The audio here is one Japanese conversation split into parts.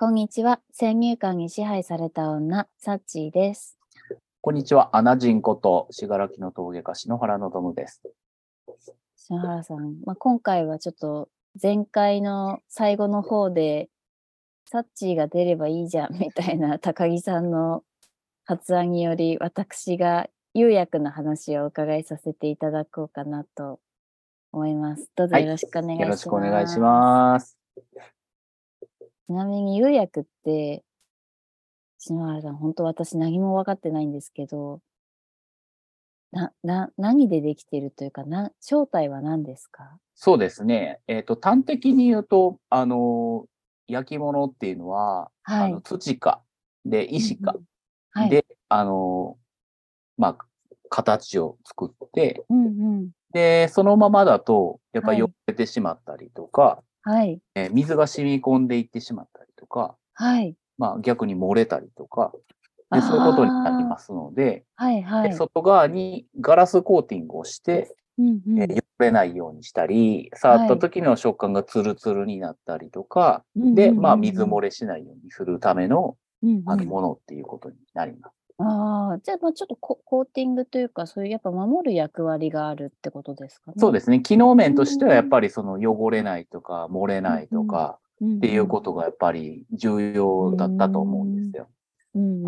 こんにちは。先入観に支配された女、サッチーです。こんにちは。アナジンこと、しがらきの峠家篠原のどむです。篠原さん、まあ、今回はちょっと前回の最後の方で、サッチーが出ればいいじゃんみたいな高木さんの発案により、私が釉薬の話をお伺いさせていただこうかなと思います。どうぞはいよろしくお願いします。よろしくお願いします。ちなみに釉薬って、篠原さん、本当私何も分かってないんですけど、な、な、何でできているというか、な、正体は何ですか？そうですね。えっ、と、端的に言うと、あの、焼き物っていうのは、はいあの。土か、で、石か、はい。で、あの、まあ、形を作って、うんうん。で、そのままだと、やっぱはい汚れてしまったりとか、はい。えー水が染み込んでいってしまったりとか、はい。まあ逆に漏れたりとか、でそういうことになりますので、はい。はい。で外側にガラスコーティングをして、うんうんえー汚れないようにしたり、触った時の食感がツルツルになったりとか、で、まあ水漏れ、れしないようにするためのうんうんあのものっていうことになります。ああ、じゃあ、まあちょっとココーティングというか、そういうやっぱ守る役割があるってことですかね。そうですね。機能面としてはやっぱりその汚れないとか漏れないとかっていうことがやっぱり重要だったと思うんですよ。うんうん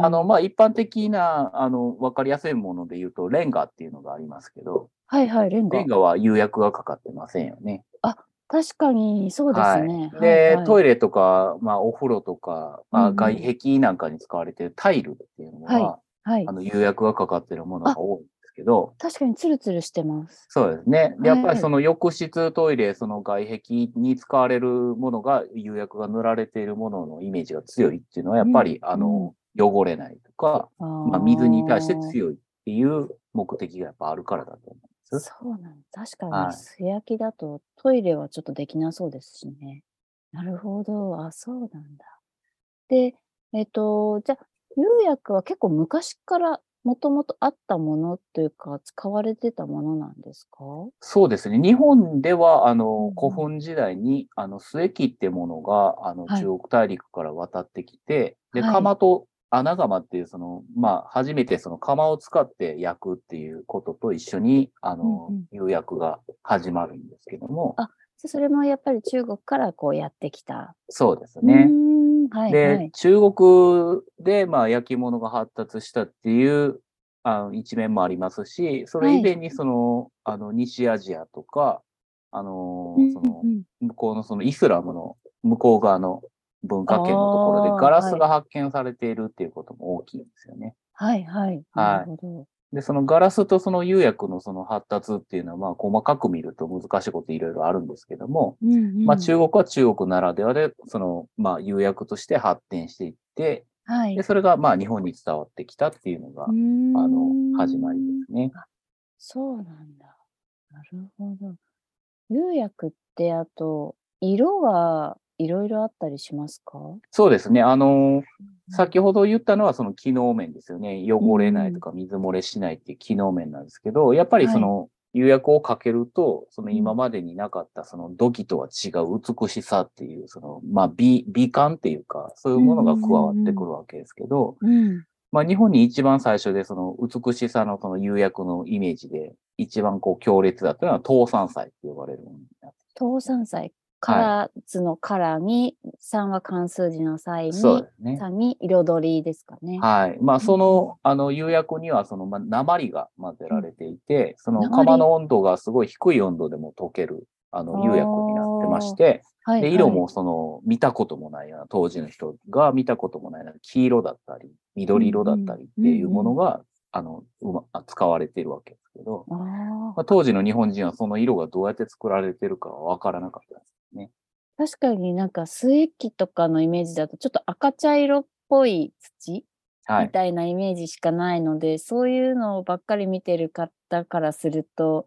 あの、まあ一般的な、あの、わかりやすいもので言うと、レンガっていうのがありますけど、はいはい、レンガレン。ガは釉薬がかかってませんよね。確かに、そうですね。はい、で、トイイレとか、まあ、お風呂とか、まあ、うんうん外壁なんかに使われているタイルっていうのは、ははいあ。の釉薬がかかっているものが多いんですけど、確かにツルツルしてます。そうですね。でやっぱはいりその浴室、トイレ、その外壁に使われるものが、釉薬が塗られているもののイメージが強いっていうのは、やっぱり、うんあの、汚れないとか、あまあ、水に対してい。強いっていう目的がやっぱあるからだと思う。そうなんだ。確かに、はい素焼きだとトイレはちょっとできなそうですしね。なるほど。あ、そうなんだ。で、えっと、じゃあ、釉薬は結構昔からもともとあったものというか、使われてたものなんですか？そうですね。日本では、あのうん、古墳時代に、あの、末木ってものが、あの、はい中国大陸から渡ってきて、で、はい窯と穴窯っていう、その、まあ、初めてその窯を使って焼くっていうことと一緒に、あのうんうん、釉薬が始まるんですけども、あそれもやっぱり中国からこうやってきた。そうですうねはいはで、い。中国で、まあ、焼き物が発達したっていう、あの、一面もありますし、それ以前にその、あの、西アジアとか、あの、そのう、ん向こうのそのイスラムの向こう側の文化圏のところでガラスが発見されているっていうことも大きいんですよね。はいはい。なるほど。で、そのガラスとその釉薬のその発達っていうのは、まあ細かく見ると難しいこといろいろあるんですけども、うんうんまあ中国は中国ならではで、その、まあ釉薬として発展していって、はいで、。それがまあ日本に伝わってきたっていうのが、あの、始まりですね。そうなんだ。なるほど。釉薬ってあと、色はいろいろあったりしますか？そうですね。あの、先ほど言ったのはその機能面ですよね。汚れないとか水漏れしないっていう機能面なんですけど、やっぱりその釉薬をかけると、その今までになかったその土器とは違う美しさっていう、その、まあ美、美感っていうか、そういうものが加わってくるわけですけど、うん。まあ日本に一番最初でその美しさのその釉薬のイメージで一番こう強烈だったのは東山祭って呼ばれるものになって東山祭。カラー図のカラーに、3は漢数字の際に、ね。3に彩りですかね。はい。まあ、その、あの、釉薬には、その、まあ、鉛が混ぜられていて、その、鉛窯の温度がすごい低い温度でも溶ける、あの、釉薬になってまして、はい、で、はい。色も、その、見たこともないような、当時の人が見たこともないような、黄色だったり、緑色だったりっていうものが、あの、うま、使われているわけですけど、まあ、当時の日本人はその色がどうやって作られてるかはわからなかったですね。確かになんか末木とかのイメージだとちょっと赤茶色っぽい土はい。みたいなイメージしかないので、そういうのばっかり見てる方からすると、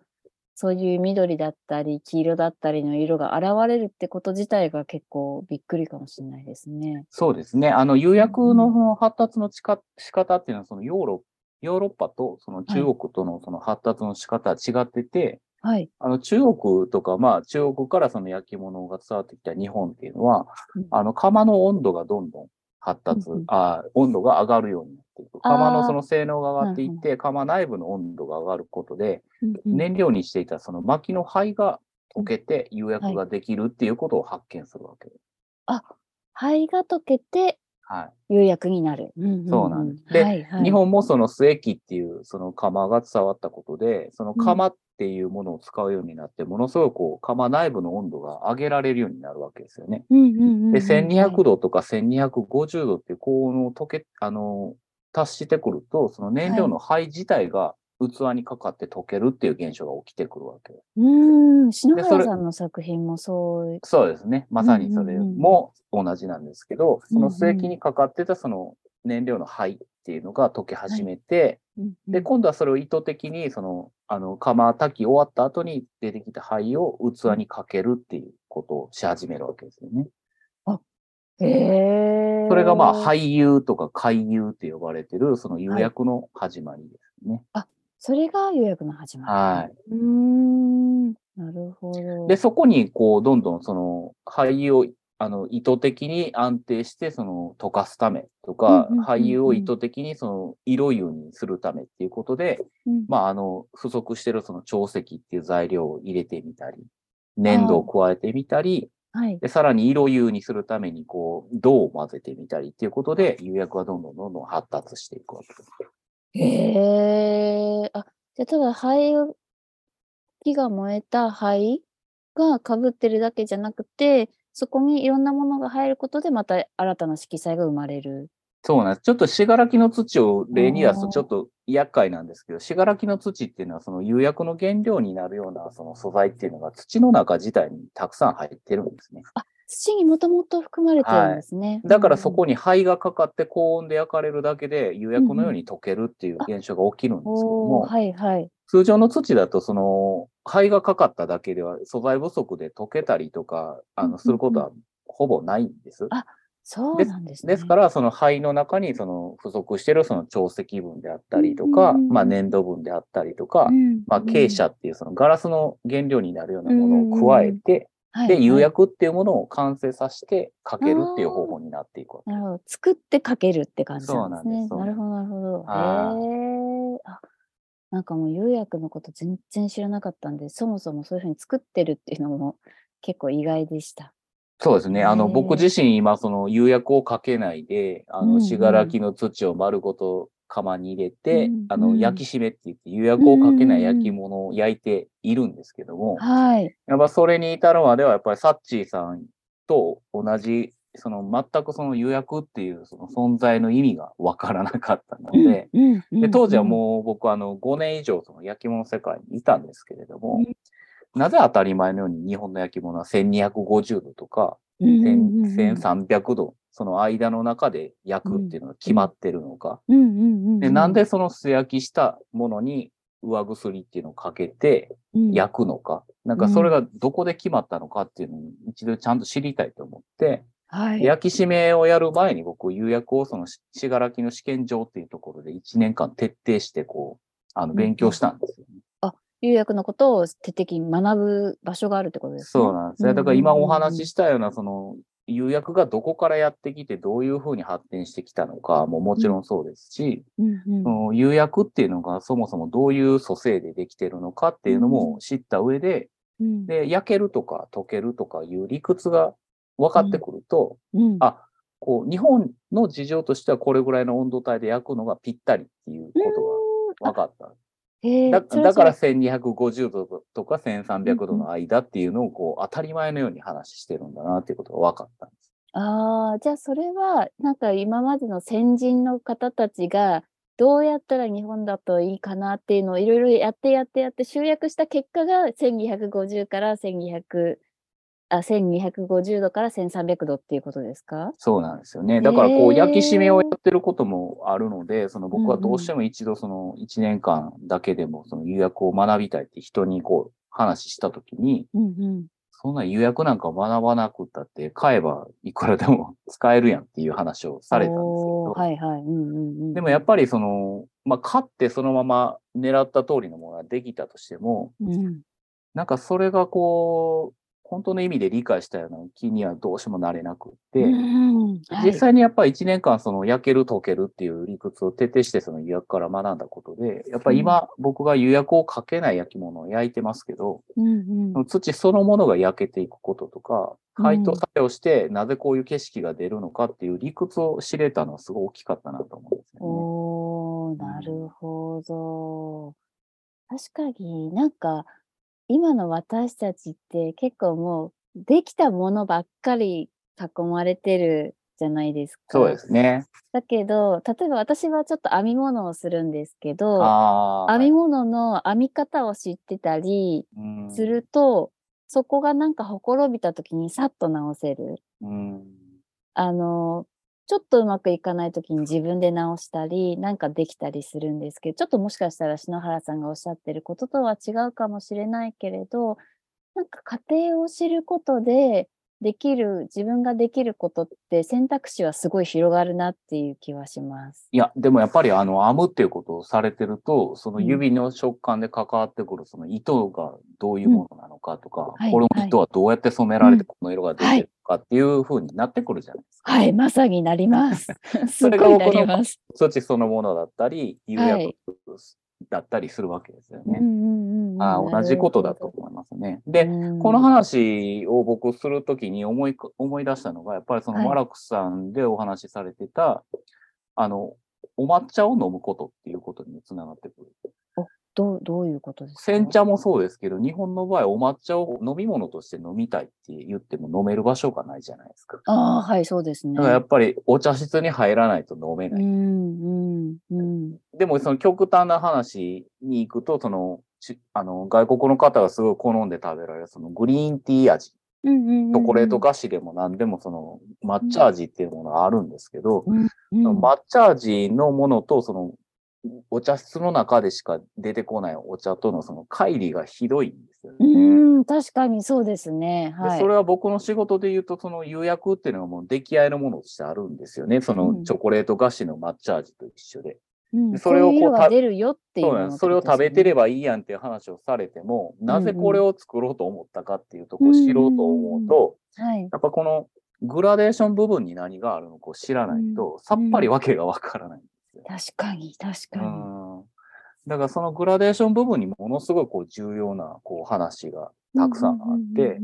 そういう緑だったり黄色だったりの色が現れるってこと自体が結構びっくりかもしれないですね。そうですね。あの、釉薬の発達の仕方っていうのは、そのヨーロッヨーロッパとその中国とのその発達の仕方は違ってて、はい。あの中国とか、まあ中国からその焼き物が伝わってきた日本っていうのは、うんあの窯の温度がどんどん発達、うんうんあ温度が上がるようになっていく。窯あーのその性能が上がっていって、窯内部の温度が上がることで、うんうん燃料にしていたその薪の灰が溶けて釉薬ができるっていうことを発見するわけです。あ、灰が溶けてはい。釉薬になる。うんうんうんそうなんですではいはい、日本もその末液っていうその窯が伝わったことで、その窯っていうものを使うようになって、ものすごくこう窯内部の温度が上げられるようになるわけですよね。うんうんうんうん、で、1200度。度とか1250度っていう高温を溶け、あの、達してくると、その燃料の灰自体が器にかかって溶けるっていう現象が起きてくるわけです。うん、篠原さんの作品もそう。そうですね。まさにそれも同じなんですけど、その末液にかかってたその燃料の灰っていうのが溶け始めて、うんうんで、今度はそれを意図的に、その、あの、釜炊き終わった後に出てきた灰を器にかけるっていうことをし始めるわけですよね。へえ。それがまあ、廃油とか海油って呼ばれてる、その釉薬の始まりですね。それが釉薬の始まり。はい。うーん、なるほど。で、そこに、こう、どんどんその、廃油を、あの、意図的に安定して、その、溶かすためとかうんうんうんうん、廃油を意図的に、その、色油にするためっていうことで、うん、まあ、あの、不足してるその、長石っていう材料を入れてみたり、粘土を加えてみたり、はい。で、さらに色油にするために、こう、銅を混ぜてみたりっていうことで、釉薬はどんどんどんどん発達していくわけです。へえ。あ、じゃあただ灰を、木が燃えた灰が被ってるだけじゃなくて、そこにいろんなものが入ることで、また新たな色彩が生まれる。そうなんです。ちょっと信楽の土を例に出すとちょっと厄介なんですけど、信楽の土っていうのはその釉薬の原料になるようなその素材っていうのが土の中自体にたくさん入ってるんですね。土にもともと含まれてるんですね。だからそこに、に灰がかかって高温で焼かれるだけで釉薬のように溶けるっていう現象が起きるんですけども、おーはいはい。通常の土だとその灰がかかっただけでは素材不足で溶けたりとか、あうんうんうんの、することはほぼないんです。あそうなんですね。ですから、その灰の中にその不足しているその潮石分であったりとか、うんうんうんまあ粘土分であったりとか、うん、まあ珪砂っていうそのガラスの原料になるようなものを加えて、はい、で、釉はい薬っていうものを完成させてかけるっていう方法になっていくわけなるほど。作ってかけるって感じなんですね。そうなんですなるほど、なるほど。へはいえ。あ、なんかもう釉薬のこと全然知らなかったんで、そもそもそういうふうに作ってるっていうのも結構意外でした。そうですね。あの、僕自身今その釉薬をかけないで、あの、信楽の土を丸ごと釜に入れて、うんあの、うん。焼き締めって言って釉薬をかけない焼き物を焼いているんですけども、はい。やっぱそれに至るまでは、やっぱりサッチーさんと同じ、その全くその予約っていうその存在の意味がわからなかったので、うんうんで当時はうんもう僕はあの5年以上その焼き物世界にいたんですけれども、うん。なぜ当たり前のように日本の焼き物は1250度とかうんうんうん。うん1300度、その間の中で焼くっていうのが決まってるのか、うん。うんうんうんでなんでその素焼きしたものに上薬っていうのをかけて、うん。焼くのか、なんかそれがどこで決まったのかっていうのを一度ちゃんと知りたいと思って、はい。焼き締めをやる前に僕、釉薬をそのし信楽の試験場っていうところで1年間徹底してこう、あの、うん勉強したんですよね。釉薬のことを徹底的に学ぶ場所があるってことですね。そうなんです。よ。だから今お話ししたような、その、釉薬がどこからやってきて、どういうふうに発展してきたのかももちろんそうですし、うんうん。釉薬っていうのがそもそもどういう組成でできてるのかっていうのも知った上で、うん。で、焼けるとか溶けるとかいう理屈が分かってくると、うん。あこう、日本の事情としてはこれぐらいの温度帯で焼くのがぴったりっていうことが分かった。だだからそれ1250度とか1300度の間っていうのをこう当たり前のように話してるんだなっていうことが分かったんです。ああ、じゃあそれは、なんか今までの先人の方たちが、どうやったら日本だといいかなっていうのをいろいろやってやってやって集約した結果が1250から1200、あ、1250度から1300度っていうことですか？そうなんですよね。だからこう焼き締めをやってることもあるので、その僕はどうしても一度その1年間だけでもその釉薬を学びたいって人にこう話したときに、うんうん。そんな釉薬なんか学ばなくったって買えばいくらでも使えるやんっていう話をされたんですけど、はいはい。うんうんうん。でもやっぱりその、まあ、買ってそのまま狙った通りのものができたとしても、うん、なんかそれがこう、本当の意味で理解したような気にはどうしてもなれなくって、うんはい。実際にやっぱり1年間その焼ける溶けるっていう理屈を徹底してその予約から学んだことで、やっぱり今僕が予約をかけない焼き物を焼いてますけど、うんうん。土そのものが焼けていくこととか、うん。解凍作用してなぜこういう景色が出るのかっていう理屈を知れたのはすごい大きかったなと思うんですよね。おー、なるほど。確かになんか、今の私たちって結構もう、できたものばっかり囲まれてるじゃないですか。そうですね。だけど、例えば私はちょっと編み物をするんですけど。編み物の編み方を知ってたりうんすると、そこがなんかほころびた時にさっと直せる。うん。あの、ちょっとうまくいかないときに自分で直したり、なんかできたりするんですけど、ちょっともしかしたら篠原さんがおっしゃってることとは違うかもしれないけれど、なんか家庭を知ることで、できる、自分ができることって選択肢はすごい広がるなっていう気はします。いや、でもやっぱりあの、編むっていうことをされてると、そのうん指の食感で関わってくるその糸がどういうものなのかとか、はいこの糸はどうやって染められてうんこの色が出てるのかっていう風になってくるじゃないですか。はい、まさになります。すごいなります。土そのものだったり、釉はい薬だったりするわけですよね。うんうんうんうんあー同じことだと思いますね。で、うんこの話を僕するときに思いか、思い出したのが、やっぱりそのはいマラクさんでお話しされてた、あの、お抹茶を飲むことっていうことにつながってくる。どう、どういうことですか？煎茶もそうですけど、日本の場合お抹茶を飲み物として飲みたいって言っても飲める場所がないじゃないですか。ああ、はい、そうですね。だからやっぱりお茶室に入らないと飲めない。うん、うん、うん。でもその極端な話に行くと、その、ちあの、外国の方がすごい好んで食べられる、そのグリーンティー味、うんうんうんうんチョコレート菓子でも何でもその抹茶味っていうものがあるんですけど、うんその抹茶味のものとそのお茶室の中でしか出てこないお茶とのその乖離がひどいんですよね。うん、確かにそうですね。はい。でそれは僕の仕事で言うと、その釉薬っていうのがもう出来合いのものとしてあるんですよね。そうのんチョコレート菓子の抹茶味と一緒で。うんでそれをこうこういう色が出るよっていうそうなんです。それを食べてれば。ばいいやんっていう話をされても、んなぜこれを作ろうと思ったかっていうとこを知ろうと思うと、はい。やっぱこのグラデーション部分に何があるのかを知らないと、さっぱりわけがわからないんですよ。確かに、確かに。うんだからそのグラデーション部分にものすごいこう重要なこう話がたくさんあって。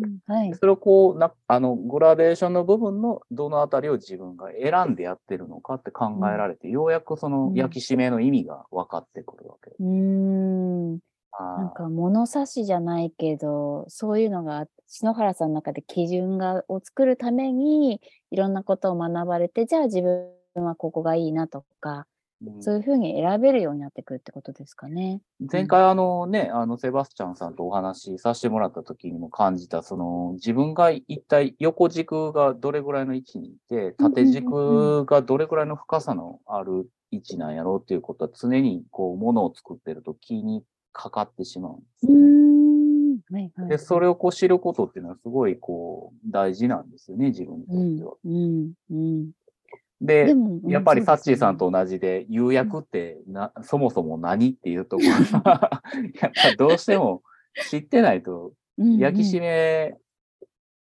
それをこうな、あの、グラデーションの部分のどのあたりを自分が選んでやってるのかって考えられて、ようやくそのうん焼き締めの意味が分かってくるわけです。うーん。なんか物差しじゃないけど、そういうのが篠原さんの中で基準がを作るためにいろんなことを学ばれて、じゃあ自分はここがいいなとか、うんそういうふうに選べるようになってくるってことですかね。前回あのね、あの、セバスチャンさんとお話しさせてもらった時にも感じた、その、自分が一体横軸がどれぐらいの位置にいて、縦軸がどれぐらいの深さのある位置なんやろうっていうことは常にこう、ものを作ってると気にかかってしまうんですよね。ん。はいはい。で、それをこう知ることっていうのはすごいこう、大事なんですよね、自分にとっては。うん、うん。でで、も、やっぱりサッチーさんと、と同じで、釉薬ってな、そもそも何っていうところが、やっぱどうしても知ってないと、焼き締め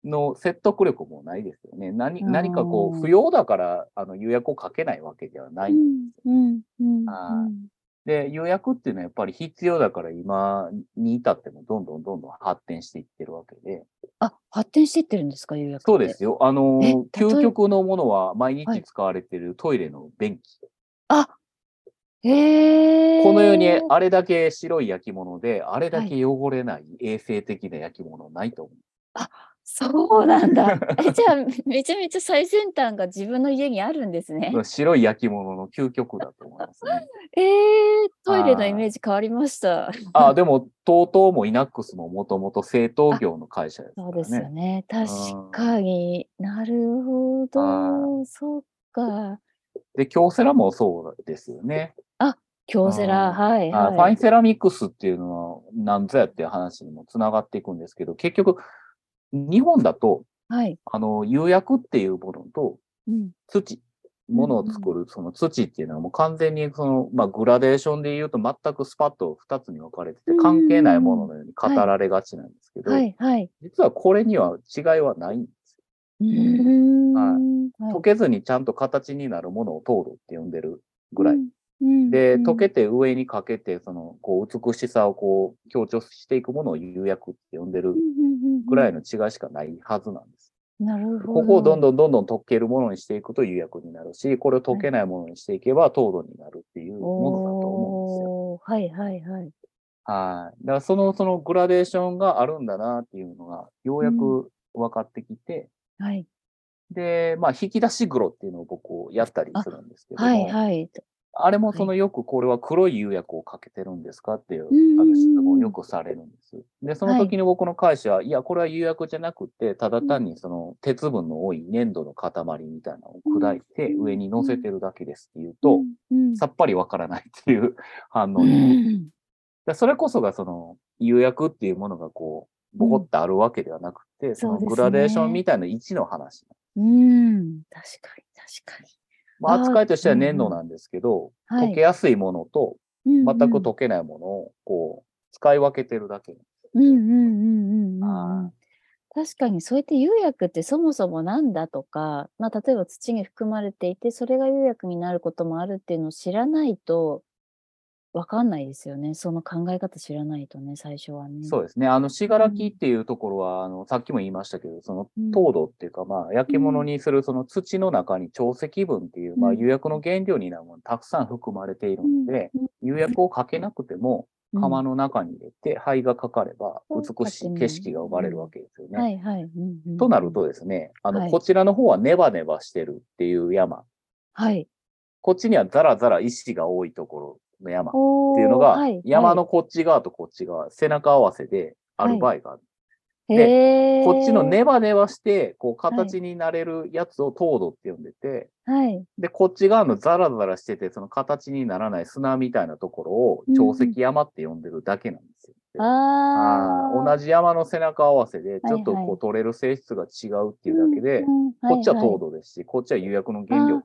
の説得力もないですよね。何うん何かこう、不要だから、あの、釉薬をかけないわけではない。うん、うん、うん。あーうんで、釉薬っていうのはやっぱり必要だから今に至ってもどんどんどんどん発展していってるわけで。あ、発展していってるんですか、釉薬って。そうですよ。あの究極のものは毎はい日使われているトイレの便器。あ、へえ。このようにあれだけ白い焼き物で、あれだけ汚れない衛生的な焼き物ないと思う。そうなんだ。え、じゃあ、めちゃめちゃ最先端が自分の家にあるんですね。白い焼き物の究極だと思いますね。えー、トイレのイメージ変わりました。あ、でも、TOTO もイナックスももともと製陶業の会社ですからね。そうですよね。確かになるほあど。そうか。で、京セラもそうですよね。京セラ、あはい、あファインはい。セラミックスっていうのは何ぞやっていう話にもつながっていくんですけど、結局、日本だと、はい。あの、釉薬っていうものとうん。土、ものを作るその土っていうのはもう完全にその、まあ、グラデーションで言うと全くスパッと2つに分かれてて関係ないもののように語られがちなんですけど、はいはい。実はこれには違いはないんですうーんはいはい溶けずにちゃんと形になるものを糖度って呼んでるぐらい。うんうんで、うん溶けて上にかけて、その、こう、美しさをこう、強調していくものを釉薬って呼んでるうんうんうんぐらいの違いしかないはずなんです。なるほど。ここをどんどんどんどん溶けるものにしていくと釉薬になるし、これを溶けないものにしていけば糖度になるっていうものだと思うんですよ。はいはいはい。はい。だからその、そのグラデーションがあるんだなっていうのが、ようやく分かってきて、はい。で、まあ、引き出し黒っていうのを僕やったりするんですけども、はいはい。あれもそのよくこれは黒い釉薬をかけてるんですかっていううんうんうんあの質問をよくされるんです。で、その時に僕の会社は、い、や、これは釉薬じゃなくて、ただ単にその鉄分の多い粘土の塊みたいなのを砕いてうん。上に乗せてるだけですっていうと、うん、さっぱりわからないっていう反応うに。それこそがその釉薬っていうものがこう、ボコってあるわけではなくて、そのグラデーションみたいな位置の話。うん、確かに確かに。まあ、扱いとしては粘土なんですけど、はい溶けやすいものと全全く溶けないものをこう使い分けてるだけ。うんうんうんうんうんあうん。確かにそうやって釉薬ってそもそもなんだとか、まあ、例えば土に含まれていてそれが釉薬になることもあるっていうのを知らないとわかんないですよね。その考え方知らないとね、最初はね。そうですね。あの、信楽っていうところは、あの、さっきも言いましたけど、そのうん糖度っていうか、まあ、焼き物にするその土の中に長石分っていう、まあ、うん釉薬の原料になるものたくさん含まれているので、釉薬をかけなくても、うん釜の中に入れて灰がかかればうん美しい景色が生まれるわけですよね。はいはい。となるとですね、あの、はいこちらの方はネバネバしてるっていう山。はい。こっちにはザラザラ石が多いところの山。おっていうのが、はい山のこっち側とこっち側、背中合わせである場合がある。へーこっちのネバネバして、こう形になれるやつを糖度って呼んでて、はい。で、こっち側のザラザラしてて、その形にならない砂みたいなところをうん長石山って呼んでるだけなんですよ。ああ。あー同じ山の背中合わせで、ちょっとはいはこう取れる性質が違うっていうだけで、うんうんこっちは糖いい度ですし、こっちは釉薬の原料。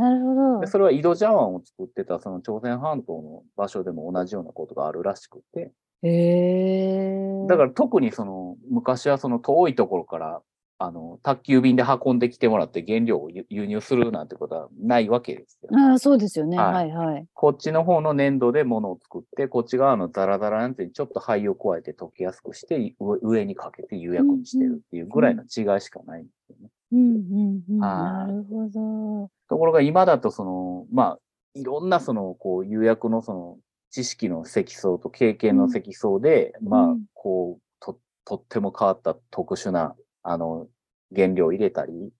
なるほどで。それは井戸茶碗を作ってたその朝鮮半島の場所でも同じようなことがあるらしくて、へえ。だから特にその昔はその遠いところからあの宅急便で運んできてもらって原料を輸輸入するなんてことはないわけですよ。ああ、そうですよね。ははいいはい。こっちの方の粘土で物を作って、こっち側のザラザラなんてちょっと灰を加えて溶けやすくして、上上にかけて釉薬にしてるっていうぐらいの違いしかないんですよね。うんうんうん。はいなるほど。ところが今だとその、まあ、いろんなその、こう、釉薬のその、知識の積層と経験の積層で、まあうん、こう、と、とっても変わった特殊な、あの、原料を入れたり、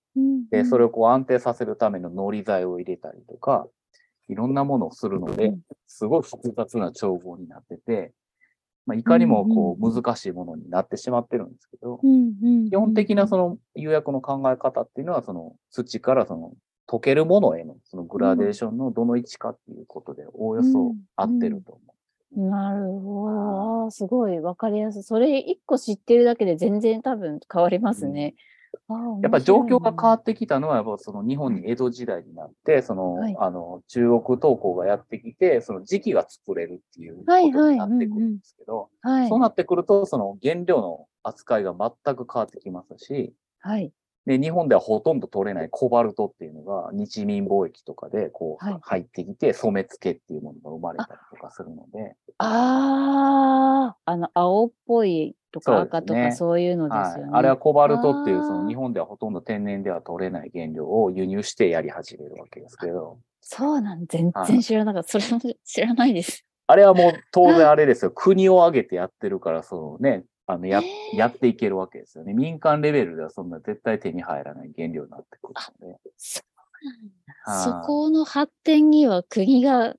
で、それを、をこう安定させるための糊剤を入れたりとか、いろんなものをするのでうん、すごい複雑な調合になってて、まあ、いかにもこうんうん。う難しいものになってしまってるんですけど、うんうん、基本的なその釉薬の考え方っていうのは、その土からその溶けるものへのそのグラデーションのどの位置かっていうことで、おおよそ合ってると思なるほど。すごいわかりやすい。それ一個知ってるだけで全然多分変わりますね。やっぱり状況が変わっってきたのは、やっぱその日本に江戸時代になって、その、はいあの、中国陶工がやってきて、その時期が作れるっていうことになってくるんですけど、はい。そうなってくると、その原料の扱いが全く変わってきますし、はい。で、日本ではほとんど取れないコバルトっていうのが日民貿易とかでこう、はい入ってきて染付っていうものが生まれたりとかするので、ああ、あの、青っぽいとか赤とかそういうのですよね。。はいあれはコバルトっていうその日本ではほとんど天然では取れない原料を輸入してやり始めるわけですけど、そうなん、全はい然知らなかった。それも知らないです。あれはもう当然あれですよ。国を挙げてやってるから、そのね、あの、や、へー。やっていけるわけですよね。民間レベルではそんな絶対手に入らない原料になってくるので。そこの発展には国が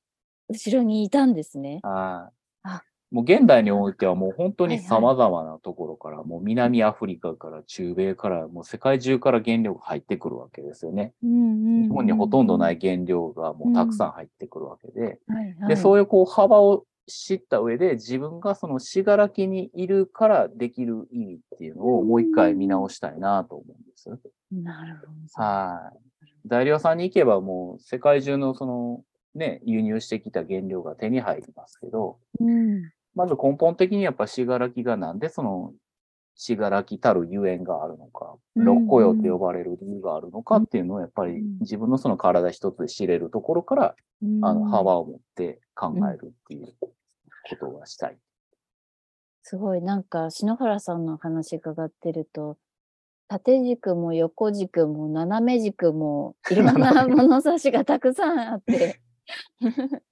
後ろにいたんですね。はい。あ。もう現代においてはもう本当にはいはい。様々なところから、もう南アフリカから中米から、もう世界中から原料が入ってくるわけですよね。日日本にほとんどない原料がもうたくさん入ってくるわけで、はいはい、で、そういうこう幅を知った上で自分がその死柄木にいるからできる意味っていうのをもう一回見直したいなと思うんです。なるほど。はい。材料さんに行けばもう世界中のそのね、輸入してきた原料が手に入りますけど、うん。まず根本的にやっぱ信楽がなんでその信楽たるゆえんがあるのか、うん六甲用って呼ばれる理由があるのかっていうのをやっぱりうん自分のその体一つで知れるところから、あの幅を持って考えるっていうことがしたい。すごい、なんか、篠原さんの話伺ってると、縦軸も横軸も斜め軸もいろんな物差しがたくさんあって、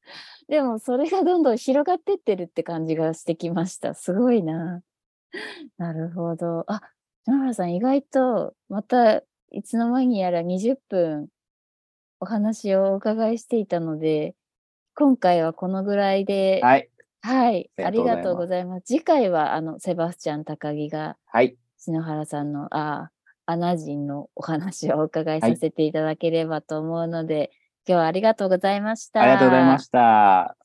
でもそれがどんどん広がってってるって感じがしてきました。すごいな。なるほど。あ、篠原さん意外とまたいつの間にやら20分お話をお伺いしていたので、今回はこのぐらいで、はい。はい、あありりがとうごございます。次回は、あの、セバスチャン高木が、はい。篠原さんの、あ、アナ人のお話をお伺いはいさせていただければと思うので、今日はありがとうございました。ありがとうございました。